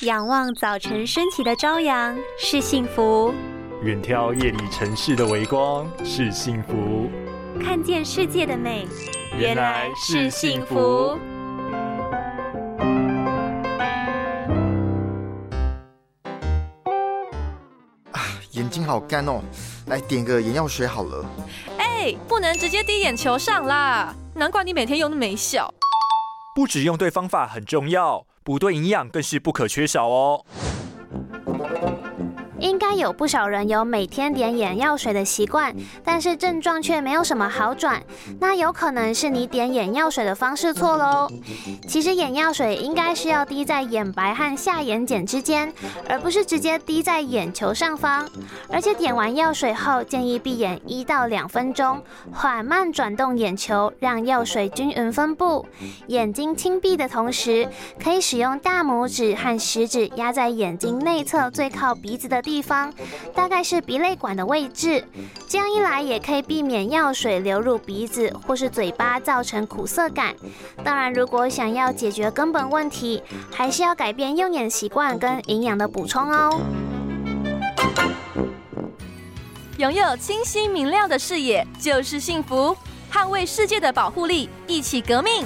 仰望早晨升起的朝阳是幸福，远眺夜里城市的微光是幸福，看见世界的美原来是幸福。啊，眼睛好干哦，来点个眼药水好了。哎，不能直接滴眼球上啦，难怪你每天用的没效。不止用对方法很重要，补对营养更是不可缺少哦。应该有不少人有每天点眼药水的习惯，但是症状却没有什么好转。那有可能是你点眼药水的方式错喽。其实眼药水应该是要滴在眼白和下眼睑之间，而不是直接滴在眼球上方。而且点完药水后，建议闭眼一到两分钟，缓慢转动眼球，让药水均匀分布。眼睛轻闭的同时，可以使用大拇指和食指压在眼睛内侧最靠鼻子的地。地方大概是鼻泪管的位置，这样一来也可以避免药水流入鼻子或是嘴巴造成苦涩感。当然，如果想要解决根本问题，还是要改变用眼习惯跟营养的补充哦。拥有清晰明亮的视野就是幸福，捍卫世界的保护力，一起革命。